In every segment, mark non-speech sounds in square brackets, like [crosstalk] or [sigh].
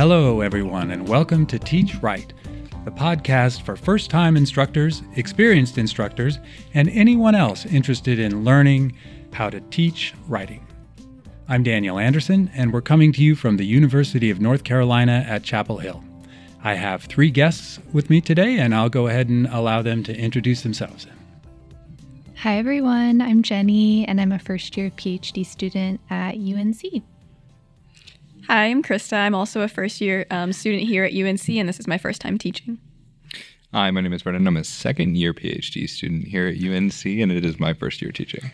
Hello, everyone, and welcome to Teach Right, the podcast for first time instructors, experienced instructors, and anyone else interested in learning how to teach writing. I'm Daniel Anderson, and we're coming to you from the University of North Carolina at Chapel Hill. I have three guests with me today, and I'll go ahead and allow them to introduce themselves. Hi, everyone. I'm Jenny, and I'm a first year PhD student at UNC. Hi, I'm Krista. I'm also a first year um, student here at UNC, and this is my first time teaching. Hi, my name is Brennan. I'm a second year PhD student here at UNC, and it is my first year teaching.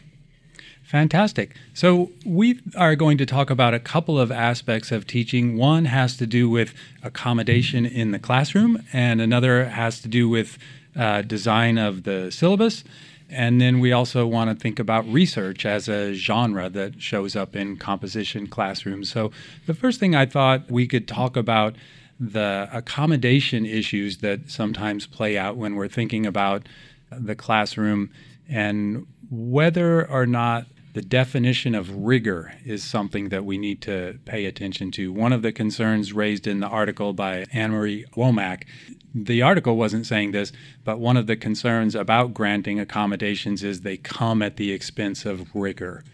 Fantastic. So, we are going to talk about a couple of aspects of teaching. One has to do with accommodation in the classroom, and another has to do with uh, design of the syllabus. And then we also want to think about research as a genre that shows up in composition classrooms. So, the first thing I thought we could talk about the accommodation issues that sometimes play out when we're thinking about the classroom and whether or not the definition of rigor is something that we need to pay attention to. One of the concerns raised in the article by Anne Marie Womack, the article wasn't saying this, but one of the concerns about granting accommodations is they come at the expense of rigor.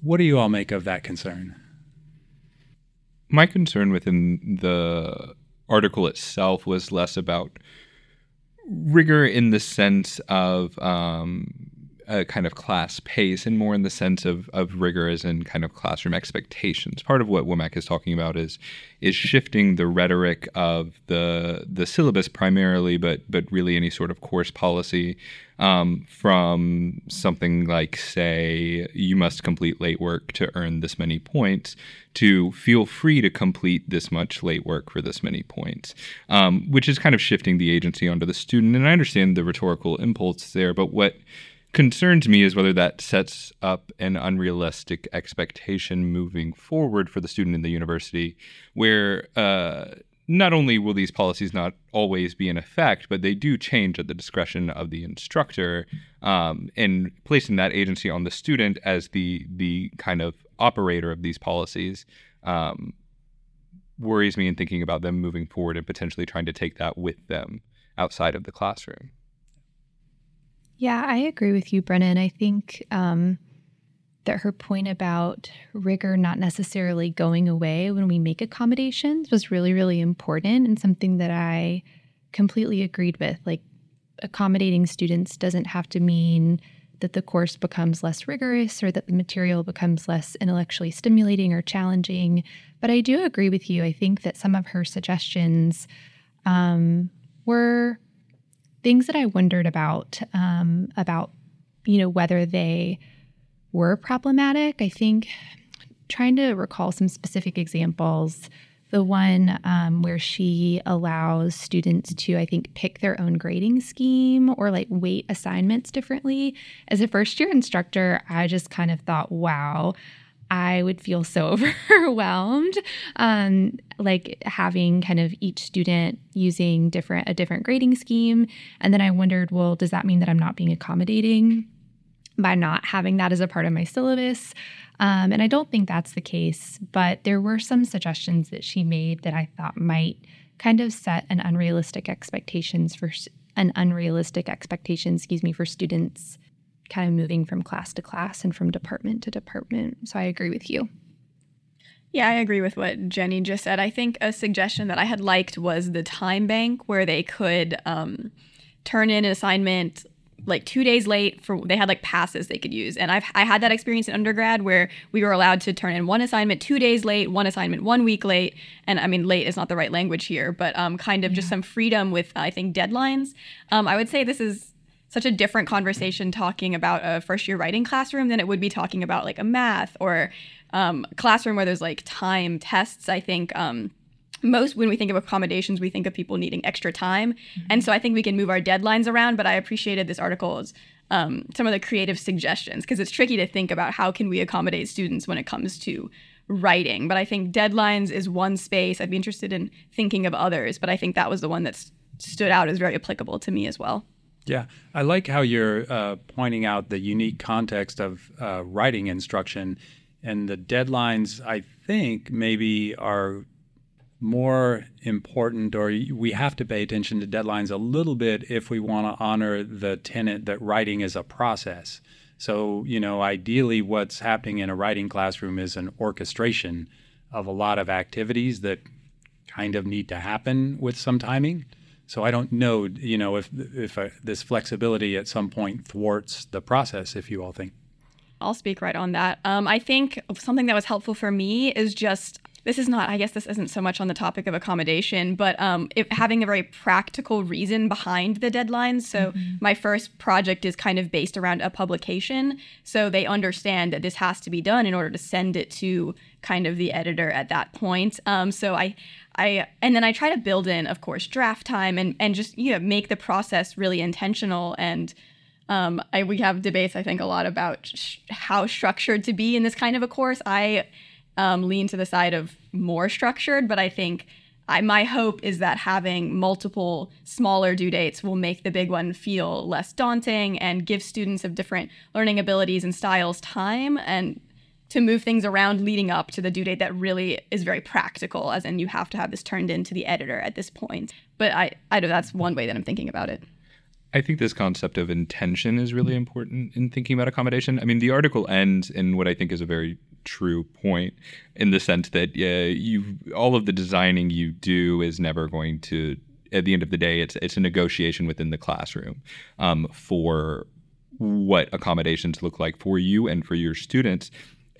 What do you all make of that concern? My concern within the article itself was less about rigor in the sense of um, a kind of class pace and more in the sense of, of rigor as in kind of classroom expectations. Part of what Womack is talking about is is shifting the rhetoric of the the syllabus primarily, but but really any sort of course policy um, from something like say you must complete late work to earn this many points to feel free to complete this much late work for this many points, um, which is kind of shifting the agency onto the student. And I understand the rhetorical impulse there, but what concerns me is whether that sets up an unrealistic expectation moving forward for the student in the university, where uh, not only will these policies not always be in effect, but they do change at the discretion of the instructor, um, and placing that agency on the student as the the kind of operator of these policies. Um, worries me in thinking about them moving forward and potentially trying to take that with them outside of the classroom. Yeah, I agree with you, Brennan. I think um, that her point about rigor not necessarily going away when we make accommodations was really, really important and something that I completely agreed with. Like, accommodating students doesn't have to mean that the course becomes less rigorous or that the material becomes less intellectually stimulating or challenging. But I do agree with you. I think that some of her suggestions um, were things that I wondered about um, about you know whether they were problematic. I think trying to recall some specific examples. The one um, where she allows students to, I think, pick their own grading scheme or like weight assignments differently. As a first year instructor, I just kind of thought, wow, I would feel so [laughs] overwhelmed, um, like having kind of each student using different a different grading scheme. And then I wondered, well, does that mean that I'm not being accommodating by not having that as a part of my syllabus? Um, and I don't think that's the case, but there were some suggestions that she made that I thought might kind of set an unrealistic expectations for an unrealistic expectation, excuse me, for students kind of moving from class to class and from department to department. So I agree with you. Yeah, I agree with what Jenny just said. I think a suggestion that I had liked was the time bank where they could um, turn in an assignment like two days late for they had like passes they could use and i've i had that experience in undergrad where we were allowed to turn in one assignment two days late one assignment one week late and i mean late is not the right language here but um, kind of yeah. just some freedom with i think deadlines um, i would say this is such a different conversation talking about a first year writing classroom than it would be talking about like a math or um, classroom where there's like time tests. I think um, most when we think of accommodations, we think of people needing extra time, mm-hmm. and so I think we can move our deadlines around. But I appreciated this article's um, some of the creative suggestions because it's tricky to think about how can we accommodate students when it comes to writing. But I think deadlines is one space. I'd be interested in thinking of others, but I think that was the one that stood out as very applicable to me as well. Yeah, I like how you're uh, pointing out the unique context of uh, writing instruction and the deadlines. I think maybe are more important or we have to pay attention to deadlines a little bit if we want to honor the tenet that writing is a process. So, you know, ideally what's happening in a writing classroom is an orchestration of a lot of activities that kind of need to happen with some timing. So I don't know, you know, if if uh, this flexibility at some point thwarts the process. If you all think. I'll speak right on that. Um, I think something that was helpful for me is just this is not, I guess this isn't so much on the topic of accommodation, but um, it, having a very practical reason behind the deadlines. So, mm-hmm. my first project is kind of based around a publication. So, they understand that this has to be done in order to send it to kind of the editor at that point. Um, so, I, I, and then I try to build in, of course, draft time and, and just, you know, make the process really intentional and, um, I, we have debates, I think, a lot about sh- how structured to be in this kind of a course. I um, lean to the side of more structured, but I think I, my hope is that having multiple smaller due dates will make the big one feel less daunting and give students of different learning abilities and styles time and to move things around leading up to the due date that really is very practical, as in you have to have this turned into the editor at this point. But I, I know that's one way that I'm thinking about it. I think this concept of intention is really important in thinking about accommodation. I mean, the article ends in what I think is a very true point in the sense that uh, you all of the designing you do is never going to at the end of the day it's it's a negotiation within the classroom um, for what accommodations look like for you and for your students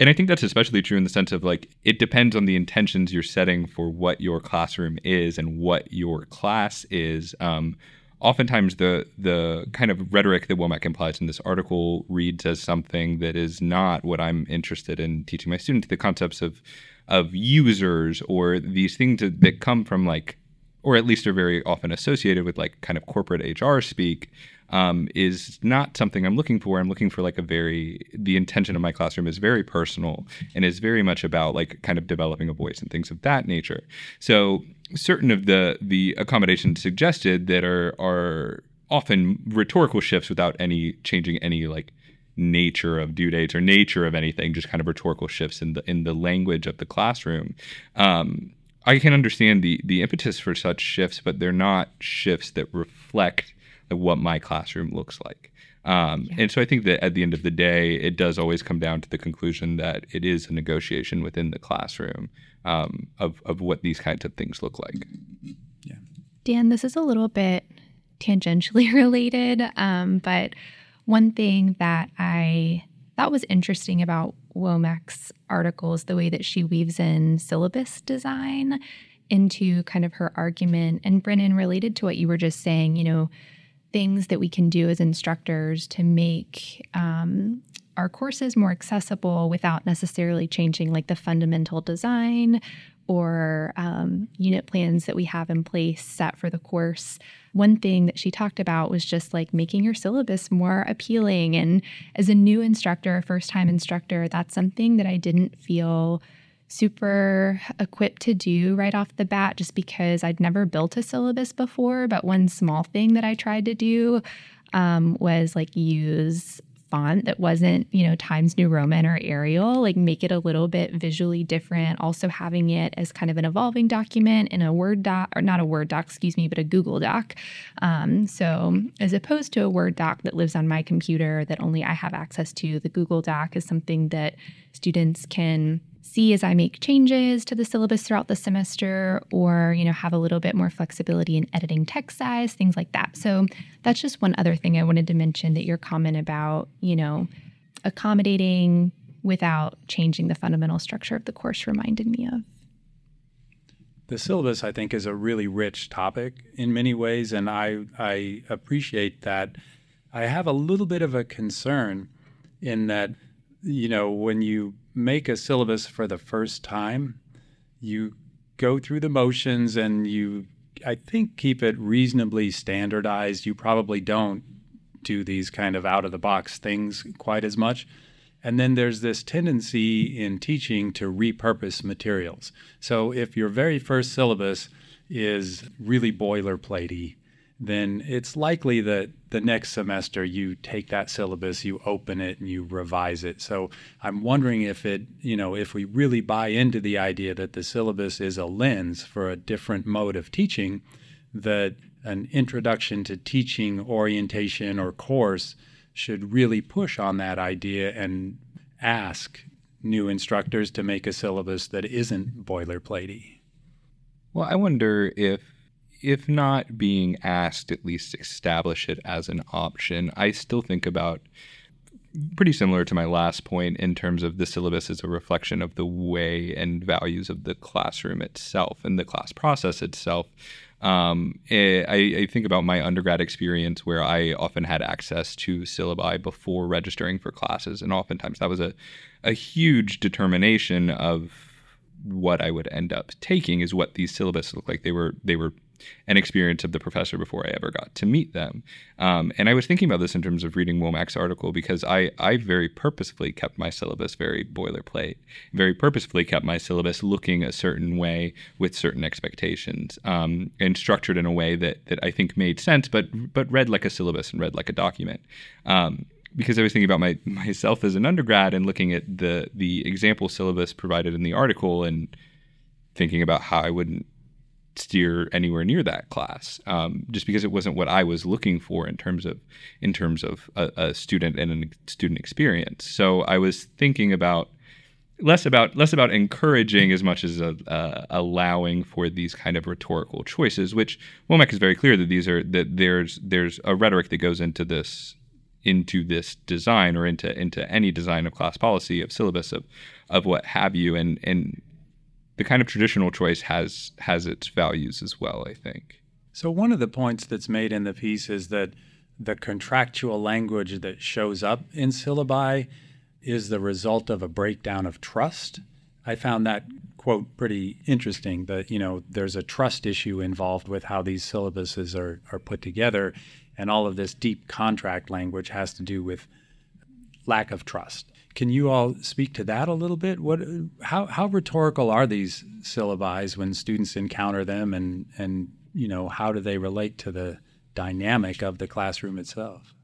and I think that's especially true in the sense of like it depends on the intentions you're setting for what your classroom is and what your class is. Um, oftentimes the the kind of rhetoric that Womack implies in this article reads as something that is not what I'm interested in teaching my students. The concepts of of users or these things that, that come from like or at least are very often associated with like kind of corporate HR speak um, is not something I'm looking for. I'm looking for like a very the intention of my classroom is very personal and is very much about like kind of developing a voice and things of that nature. So certain of the the accommodations suggested that are are often rhetorical shifts without any changing any like nature of due dates or nature of anything, just kind of rhetorical shifts in the in the language of the classroom. Um, I can understand the the impetus for such shifts, but they're not shifts that reflect what my classroom looks like. Um, yeah. And so I think that at the end of the day, it does always come down to the conclusion that it is a negotiation within the classroom um, of, of what these kinds of things look like. Yeah. Dan, this is a little bit tangentially [laughs] related, um, but one thing that I thought was interesting about Womack's article is the way that she weaves in syllabus design into kind of her argument. And Brennan, related to what you were just saying, you know, things that we can do as instructors to make um, our courses more accessible without necessarily changing like the fundamental design or um, unit plans that we have in place set for the course. One thing that she talked about was just like making your syllabus more appealing. And as a new instructor, a first time instructor, that's something that I didn't feel super equipped to do right off the bat just because I'd never built a syllabus before. But one small thing that I tried to do um, was like use font that wasn't, you know, Times New Roman or Arial, like make it a little bit visually different. Also having it as kind of an evolving document in a Word doc, or not a Word doc, excuse me, but a Google Doc. Um, so as opposed to a Word doc that lives on my computer that only I have access to, the Google Doc is something that students can see as I make changes to the syllabus throughout the semester or, you know, have a little bit more flexibility in editing text size, things like that. So that's just one other thing I wanted to mention that your comment about, you know, accommodating without changing the fundamental structure of the course reminded me of. The syllabus, I think, is a really rich topic in many ways, and I, I appreciate that. I have a little bit of a concern in that, you know, when you make a syllabus for the first time, you go through the motions and you, I think, keep it reasonably standardized. You probably don't do these kind of out of the box things quite as much. And then there's this tendency in teaching to repurpose materials. So if your very first syllabus is really boilerplatey, then it's likely that the next semester you take that syllabus, you open it, and you revise it. So I'm wondering if it, you know, if we really buy into the idea that the syllabus is a lens for a different mode of teaching, that an introduction to teaching orientation or course should really push on that idea and ask new instructors to make a syllabus that isn't boilerplatey. Well, I wonder if if not being asked, at least establish it as an option. I still think about pretty similar to my last point in terms of the syllabus as a reflection of the way and values of the classroom itself and the class process itself. Um, eh, I, I, think about my undergrad experience where I often had access to syllabi before registering for classes, and oftentimes that was a, a huge determination of what I would end up taking is what these syllabus look like. They were they were an experience of the professor before I ever got to meet them. Um, and I was thinking about this in terms of reading Womack's article because I, I very purposefully kept my syllabus very boilerplate, very purposefully kept my syllabus looking a certain way with certain expectations um, and structured in a way that, that I think made sense, but, but read like a syllabus and read like a document. Um, because I was thinking about my [laughs] myself as an undergrad and looking at the the example syllabus provided in the article and thinking about how I wouldn't steer anywhere near that class, um, just because it wasn't what I was looking for in terms of in terms of a, a student and a student experience. So I was thinking about less about less about encouraging as much as uh, uh, allowing for these kind of rhetorical choices, which Womack is very clear that these are that there's there's a rhetoric that goes into this into this design or into into any design of class policy of syllabus of of what have you and and the kind of traditional choice has has its values as well, I think. So one of the points that's made in the piece is that the contractual language that shows up in syllabi is the result of a breakdown of trust. I found that quote pretty interesting that you know there's a trust issue involved with how these syllabuses are, are put together and all of this deep contract language has to do with lack of trust can you all speak to that a little bit? What, how, how rhetorical are these syllabi when students encounter them, and and you know how do they relate to the dynamic of the classroom itself?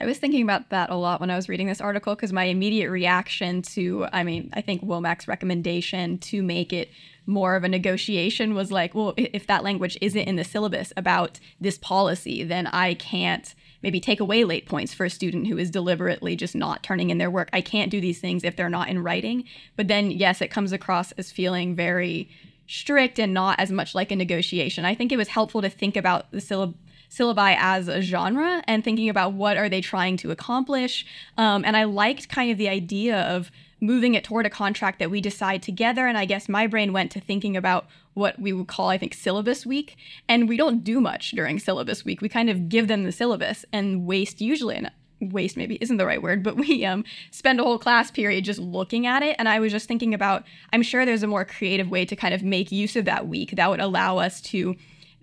I was thinking about that a lot when I was reading this article because my immediate reaction to, I mean, I think Womack's recommendation to make it more of a negotiation was like, well, if that language isn't in the syllabus about this policy, then I can't maybe take away late points for a student who is deliberately just not turning in their work. I can't do these things if they're not in writing. But then, yes, it comes across as feeling very strict and not as much like a negotiation. I think it was helpful to think about the syllab- syllabi as a genre and thinking about what are they trying to accomplish. Um, and I liked kind of the idea of moving it toward a contract that we decide together. And I guess my brain went to thinking about what we would call, I think, syllabus week. And we don't do much during syllabus week. We kind of give them the syllabus and waste usually, and waste maybe isn't the right word, but [laughs] we um, spend a whole class period just looking at it. And I was just thinking about, I'm sure there's a more creative way to kind of make use of that week that would allow us to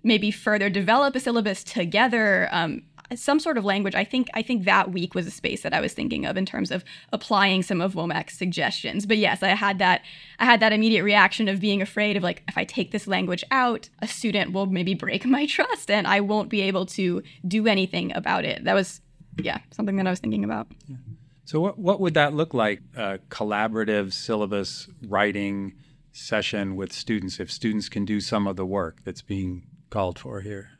maybe further develop a syllabus together. Um, some sort of language. I think I think that week was a space that I was thinking of in terms of applying some of Womack's suggestions. But yes, I had that I had that immediate reaction of being afraid of like if I take this language out, a student will maybe break my trust and I won't be able to do anything about it. That was yeah, something that I was thinking about. Yeah. So what what would that look like? A collaborative syllabus writing session with students if students can do some of the work that's being called for here.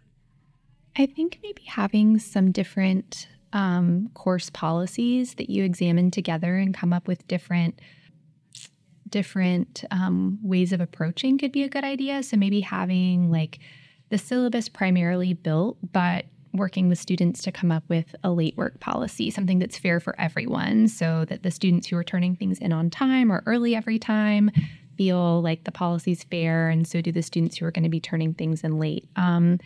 I think maybe having some different um, course policies that you examine together and come up with different different um, ways of approaching could be a good idea. So maybe having like the syllabus primarily built, but working with students to come up with a late work policy, something that's fair for everyone, so that the students who are turning things in on time or early every time feel like the policy's fair, and so do the students who are going to be turning things in late. Um,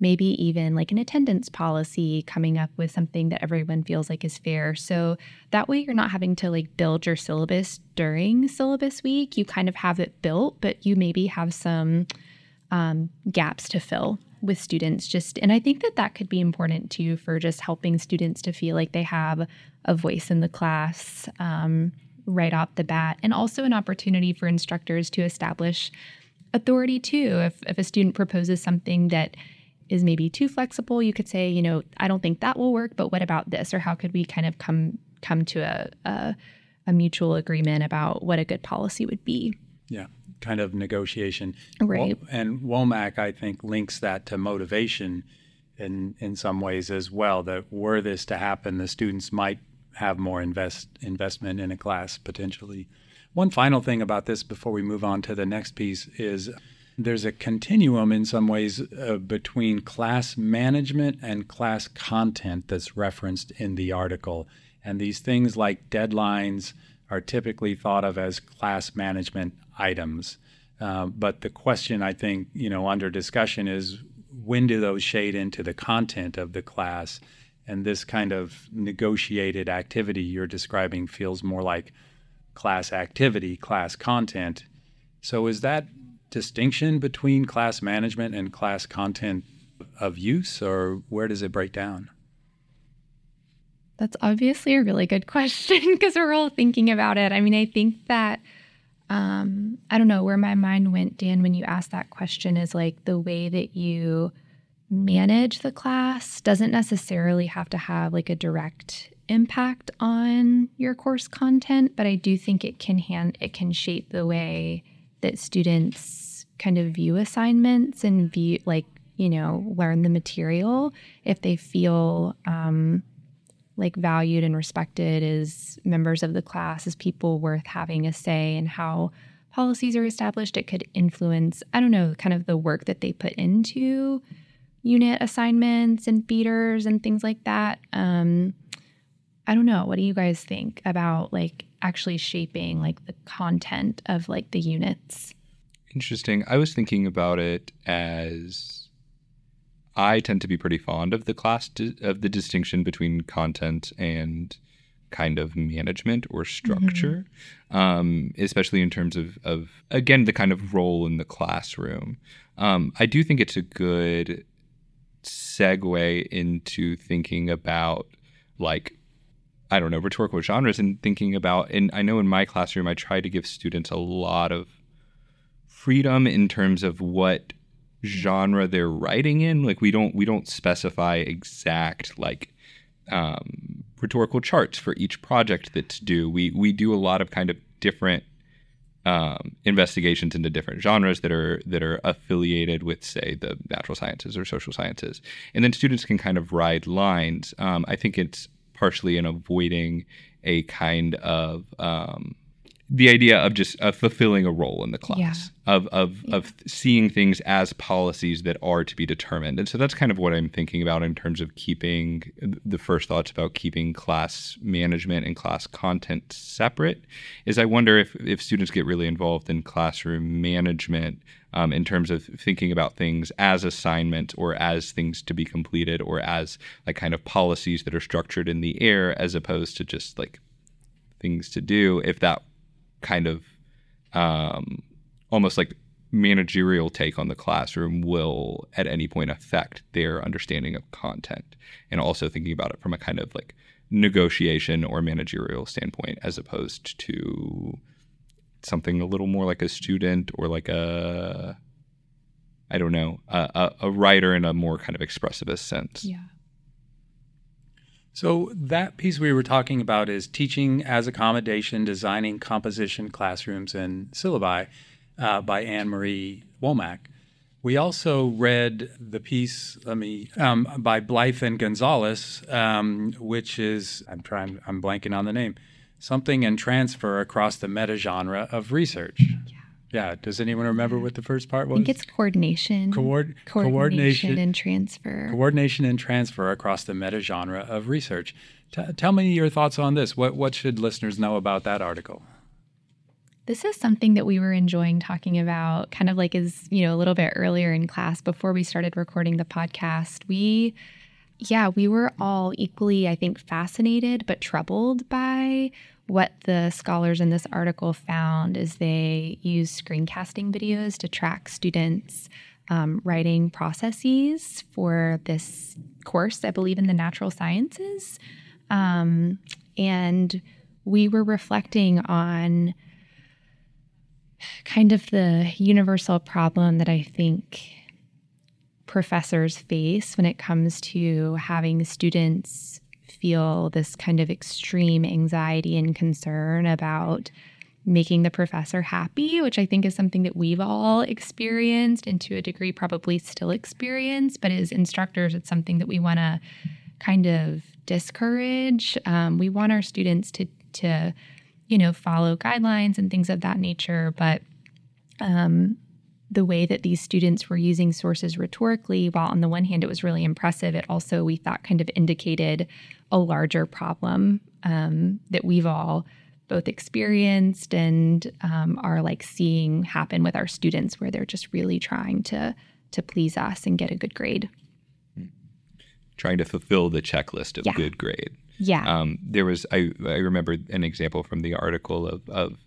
maybe even like an attendance policy coming up with something that everyone feels like is fair. So that way you're not having to like build your syllabus during syllabus week. You kind of have it built, but you maybe have some um, gaps to fill with students just and i think that that could be important too for just helping students to feel like they have a voice in the class um, right off the bat and also an opportunity for instructors to establish authority too if, if a student proposes something that is maybe too flexible, you could say, you know, I don't think that will work, but what about this? Or how could we kind of come come to a, a, a mutual agreement about what a good policy would be? Yeah, kind of negotiation. Right. And Womack, I think, links that to motivation in in some ways as well. That were this to happen, the students might have more invest investment in a class potentially. One final thing about this before we move on to the next piece is there's a continuum in some ways uh, between class management and class content that's referenced in the article. And these things like deadlines are typically thought of as class management items. Uh, but the question I think you know under discussion is when do those shade into the content of the class? And this kind of negotiated activity you're describing feels more like class activity, class content. So is that distinction between class management and class content of use, or where does it break down? That's obviously a really good question [laughs] because we're all thinking about it. I mean, I think that um, I don't know where my mind went, Dan, when you asked that question is like the way that you manage the class doesn't necessarily have to have like a direct impact on your course content, but I do think it can hand it can shape the way that students kind of view assignments and view like you know learn the material if they feel um, like valued and respected as members of the class as people worth having a say in how policies are established. It could influence i don't know kind of the work that they put into unit assignments and feeders and things like that. Um, i don't know. What do you guys think about like actually shaping like the content of like the units interesting i was thinking about it as I tend to be pretty fond of the class di- of the distinction between content and kind of management or structure, mm-hmm. um, especially in terms of, of again the kind of role in the classroom. Um, I do think it's a good segue into thinking about like I don't know rhetorical genres and thinking about and I know in my classroom I try to give students a lot of freedom in terms of what genre they're writing in. Like we don't we don't specify exact like um, rhetorical charts for each project that's due. We we do a lot of kind of different um, investigations into different genres that are that are affiliated with, say, the natural sciences or social sciences, and then students can kind of ride lines. Um, I think it's partially in avoiding a kind of um, the idea of just uh, fulfilling a role in the class yeah. of of yeah. of seeing things as policies that are to be determined and so that's kind of what i'm thinking about in terms of keeping the first thoughts about keeping class management and class content separate is i wonder if if students get really involved in classroom management um, in terms of thinking about things as assignments or as things to be completed or as like kind of policies that are structured in the air as opposed to just like things to do if that kind of um, almost like managerial take on the classroom will at any point affect their understanding of content and also thinking about it from a kind of like negotiation or managerial standpoint as opposed to something a little more like a student or like a I don't know a, a, writer in a more kind of expressivist sense. Yeah. So, that piece we were talking about is teaching as accommodation, designing composition classrooms and syllabi uh, by Anne Marie Womack. We also read the piece, let me, um, by Blythe and Gonzalez, um, which is, I'm trying, I'm blanking on the name, something and transfer across the meta genre of research. Yeah. Yeah. Does anyone remember what the first part was? I think it's coordination. Coord- coordination, coordination and transfer. Coordination and transfer across the meta genre of research. T- tell me your thoughts on this. What what should listeners know about that article? This is something that we were enjoying talking about, kind of like as you know a little bit earlier in class before we started recording the podcast. We yeah, we were all equally, I think, fascinated but troubled by what the scholars in this article found is they use screencasting videos to track students' um, writing processes for this course, I believe, in the natural sciences. Um, and we were reflecting on kind of the universal problem that I think professors face when it comes to having students feel this kind of extreme anxiety and concern about making the professor happy, which I think is something that we've all experienced and to a degree probably still experience. But as instructors, it's something that we want to kind of discourage. Um, we want our students to to you know follow guidelines and things of that nature, but um, the way that these students were using sources rhetorically, while on the one hand it was really impressive, it also we thought kind of indicated a larger problem um, that we've all both experienced and um, are like seeing happen with our students where they're just really trying to to please us and get a good grade. Trying to fulfill the checklist of Yeah. good grade. Yeah. Um, there was I, I remember an example from the article of, of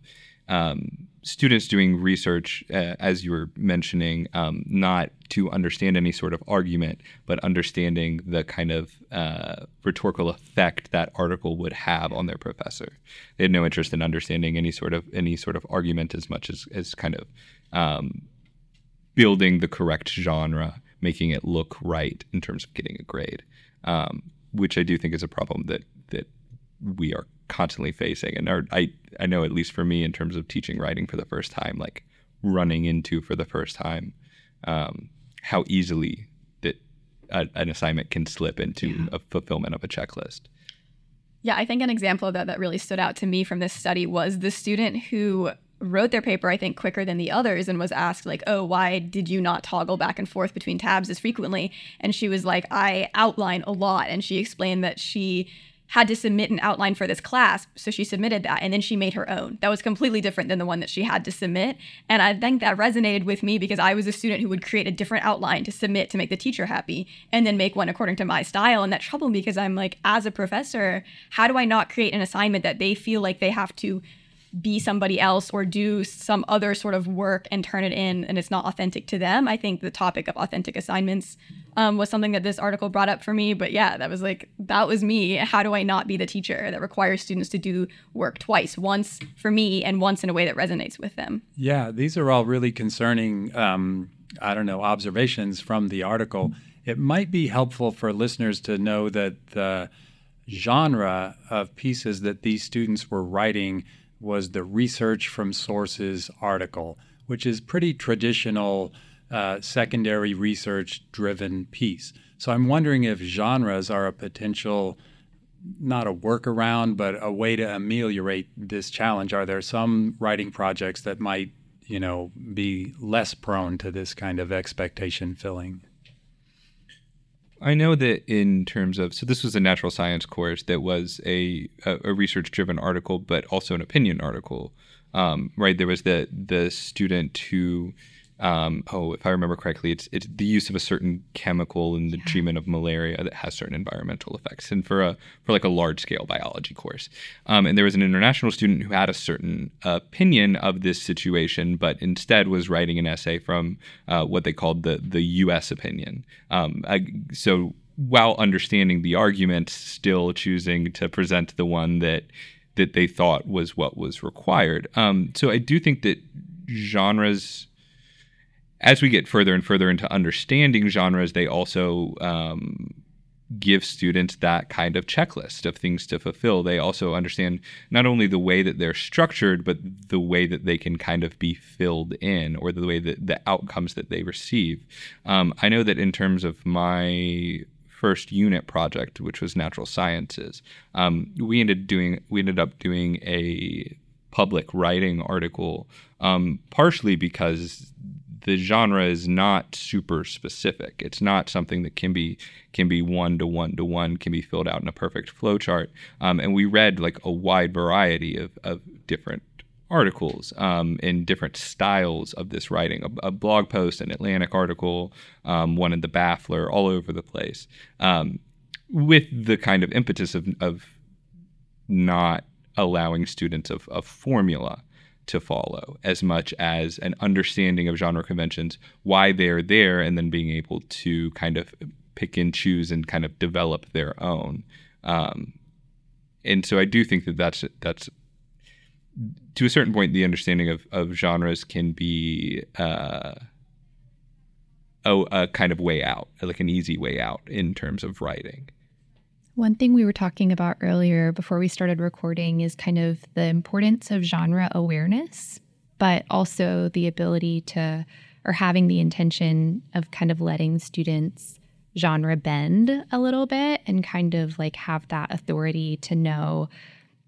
um, students doing research uh, as you were mentioning um, not to understand any sort of argument but understanding the kind of uh, rhetorical effect that article would have on their professor. They had no interest in understanding any sort of any sort of argument as much as, as kind of um, building the correct genre, making it look right in terms of getting a grade, um, which I do think is a problem that that we are constantly facing. And are, I I know at least for me in terms of teaching writing for the first time, like running into for the first time, um, how easily that a, an assignment can slip into a fulfillment of a checklist. Yeah, I think an example of that that really stood out to me from this study was the student who wrote their paper, I think, quicker than the others and was asked, like, oh, why did you not toggle back and forth between tabs as frequently? And she was like, I outline a lot. And she explained that she had to submit an outline for this class. So she submitted that and then she made her own. That was completely different than the one that she had to submit. And I think that resonated with me because I was a student who would create a different outline to submit to make the teacher happy and then make one according to my style. And that troubled me because I'm like, as a professor, how do I not create an assignment that they feel like they have to be somebody else or do some other sort of work and turn it in and it's not authentic to them. I think the topic of authentic assignments um, was something that this article brought up for me. But yeah, that was like, that was me. How do I not be the teacher that requires students to do work twice, once for me and once in a way that resonates with them? Yeah, these are all really concerning, um, I don't know, observations from the article. It might be helpful for listeners to know that the genre of pieces that these students were writing was the research from sources article, which is pretty traditional uh, secondary research driven piece. So I'm wondering if genres are a potential not a workaround, but a way to ameliorate this challenge. Are there some writing projects that might, you know, be less prone to this kind of expectation filling? I know that in terms of so this was a natural science course that was a a, a research driven article, but also an opinion article. Um, right, there was the the student who, um, oh, if I remember correctly, it's it's the use of a certain chemical in the treatment of malaria that has certain environmental effects, and for a for like a large scale biology course. Um, and there was an international student who had a certain opinion of this situation, but instead was writing an essay from uh, what they called the the U.S. opinion. Um, I, so while understanding the argument, still choosing to present the one that that they thought was what was required. Um, so I do think that genres, as we get further and further into understanding genres, they also um, give students that kind of checklist of things to fulfill. They also understand not only the way that they're structured, but the way that they can kind of be filled in or the way that the outcomes that they receive. Um, I know that in terms of my first unit project, which was natural sciences, um, we ended doing we ended up doing a public writing article, um, partially because the genre is not super specific. It's not something that can be can be one to one to one, can be filled out in a perfect flowchart. Um, and we read like a wide variety of, of different articles um, in different styles of this writing a, a blog post, an Atlantic article, um, one in the Baffler, all over the place, um, with the kind of impetus of, of not allowing students of, of formula to follow as much as an understanding of genre conventions, why they're there, and then being able to kind of pick and choose and kind of develop their own. Um, and so I do think that that's that's to a certain point the understanding of, of genres can be uh, a, a kind of way out, like an easy way out in terms of writing. One thing we were talking about earlier before we started recording is kind of the importance of genre awareness, but also the ability to, or having the intention of kind of letting students genre bend a little bit and kind of like have that authority to know,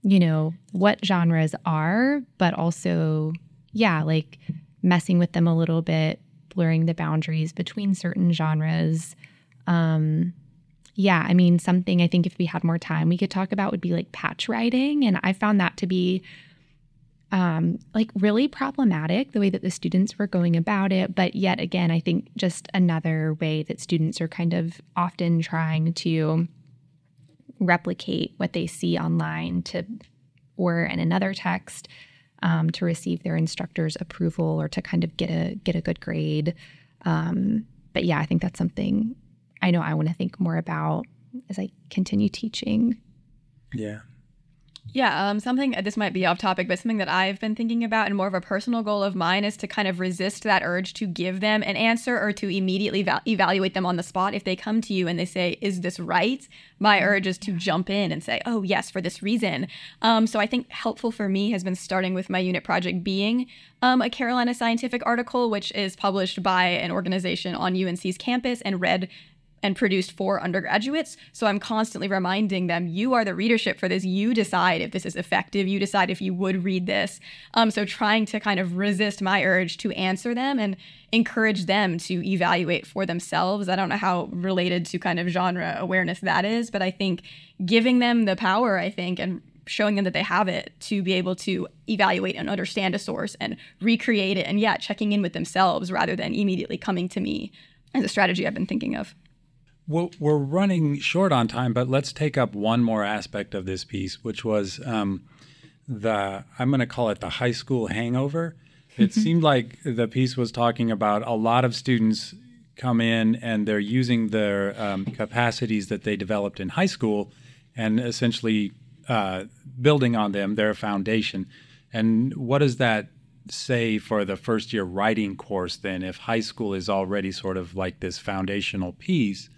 you know, what genres are, but also, yeah, like messing with them a little bit, blurring the boundaries between certain genres. Um, yeah, I mean, something I think if we had more time we could talk about would be like patch writing. And I found that to be um, like really problematic the way that the students were going about it. But yet again, I think just another way that students are kind of often trying to replicate what they see online to or in another text um, to receive their instructor's approval or to kind of get a get a good grade. Um, but yeah, I think that's something I know I want to think more about as I continue teaching. Yeah. Yeah, um, something this might be off topic, but something that I've been thinking about and more of a personal goal of mine is to kind of resist that urge to give them an answer or to immediately val- evaluate them on the spot. If they come to you and they say, Is this right? My urge is to jump in and say, Oh, yes, for this reason. Um, so I think helpful for me has been starting with my unit project being um, a Carolina Scientific article, which is published by an organization on UNC's campus and read and produced for undergraduates. So I'm constantly reminding them, you are the readership for this. You decide if this is effective. You decide if you would read this. Um, so trying to kind of resist my urge to answer them and encourage them to evaluate for themselves. I don't know how related to kind of genre awareness that is, but I think giving them the power, I think, and showing them that they have it to be able to evaluate and understand a source and recreate it and yeah checking in with themselves rather than immediately coming to me as a strategy i've been thinking of we're running short on time, but let's take up one more aspect of this piece, which was um, the I'm going to call it the high school hangover. [laughs] It seemed like the piece was talking about a lot of students come in and they're using their um, capacities that they developed in high school and essentially uh, building on them, their foundation. And what does that say for the first year writing course then if high school is already sort of like this foundational piece?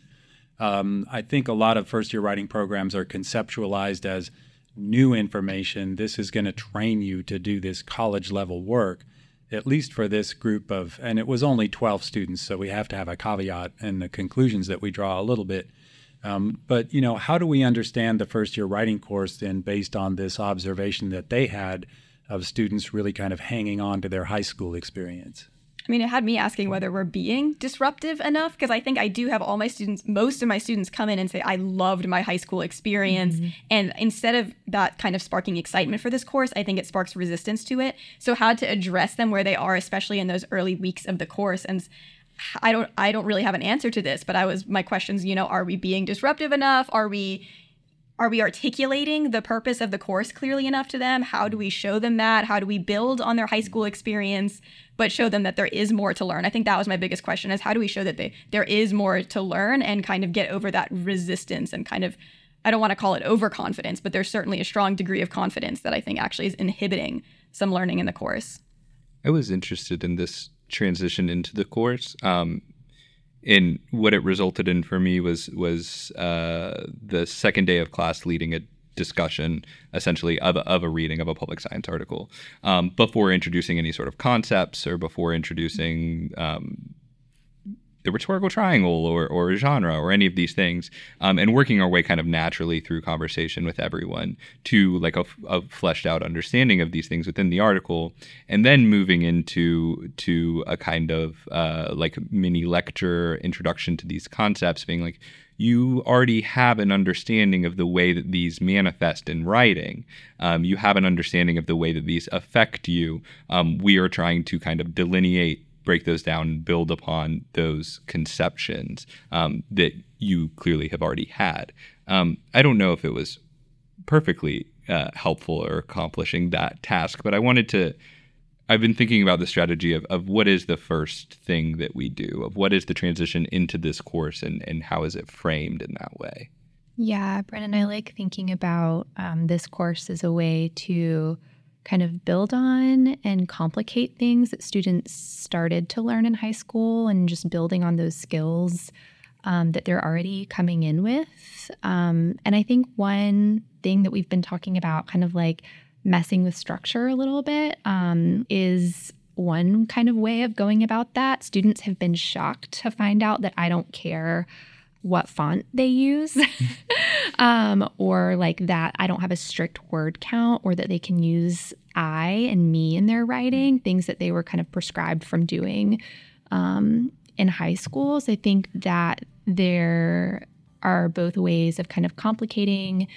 Um, I think a lot of first year writing programs are conceptualized as new information. This is going to train you to do this college level work, at least for this group of, and it was only 12 students, so we have to have a caveat in the conclusions that we draw a little bit. Um, but, you know, how do we understand the first year writing course then based on this observation that they had of students really kind of hanging on to their high school experience? I mean, it had me asking whether we're being disruptive enough because I think I do have all my students, most of my students come in and say, I loved my high school experience. Mm-hmm. And instead of that kind of sparking excitement for this course, I think it sparks resistance to it. So, how to address them where they are, especially in those early weeks of the course. And I don't, I don't really have an answer to this, but I was, my questions, you know, are we being disruptive enough? Are we, are we articulating the purpose of the course clearly enough to them? How do we show them that? How do we build on their high school experience, but show them that there is more to learn? I think that was my biggest question is how do we show that they, there is more to learn and kind of get over that resistance and kind of I don't want to call it overconfidence, but there's certainly a strong degree of confidence that I think actually is inhibiting some learning in the course. I was interested in this transition into the course. Um, and what it resulted in for me was was uh, the second day of class leading a discussion essentially of of a reading of a public science article. Um, before introducing any sort of concepts or before introducing um, the rhetorical triangle or, or genre or any of these things um, and working our way kind of naturally through conversation with everyone to like a, a, fleshed out understanding of these things within the article and then moving into to a kind of uh, like mini lecture introduction to these concepts being like you already have an understanding of the way that these manifest in writing. Um, you have an understanding of the way that these affect you. Um, we are trying to kind of delineate break those down and build upon those conceptions um, that you clearly have already had. Um, I don't know if it was perfectly uh, helpful or accomplishing that task, but I wanted to. I've been thinking about the strategy of, of what is the first thing that we do, of what is the transition into this course, and, and how is it framed in that way. Yeah, Brennan, I like thinking about um, this course as a way to kind of build on and complicate things that students started to learn in high school and just building on those skills um, that they're already coming in with. Um, and I think one thing that we've been talking about, kind of like messing with structure a little bit, um, is one kind of way of going about that. Students have been shocked to find out that I don't care what font they use [laughs] um, or like that I don't have a strict word count or that they can use I and me in their writing, things that they were kind of prescribed from doing um, in high schools. I think that there are both ways of kind of complicating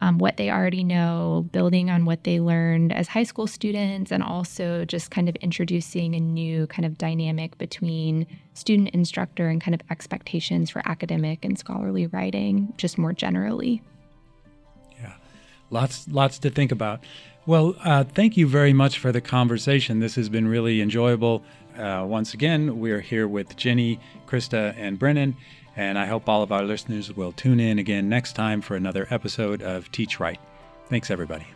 um, what they already know, building on what they learned as high school students, and also just kind of introducing a new kind of dynamic between student instructor and kind of expectations for academic and scholarly writing, just more generally. Yeah, lots, lots to think about. Well, uh, thank you very much for the conversation. This has been really enjoyable. Uh, once again, we're here with Jenny, Krista, and Brennan. And I hope all of our listeners will tune in again next time for another episode of Teach Right. Thanks, everybody.